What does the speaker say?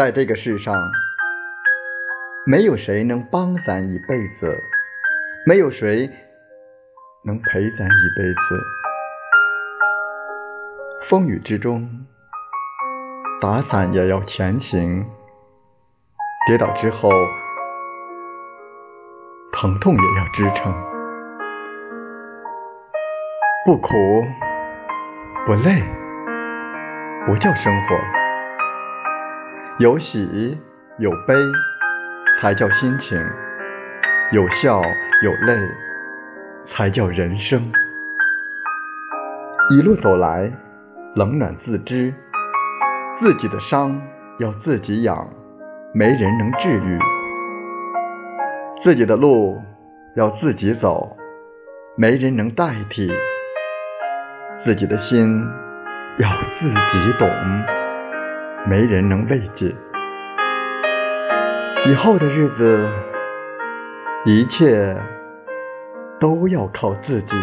在这个世上，没有谁能帮咱一辈子，没有谁能陪咱一辈子。风雨之中，打伞也要前行；跌倒之后，疼痛也要支撑。不苦不累，不叫生活；有喜有悲，才叫心情；有笑有泪，才叫人生。一路走来，冷暖自知，自己的伤要自己养，没人能治愈；自己的路要自己走，没人能代替。自己的心要自己懂，没人能慰藉。以后的日子，一切都要靠自己。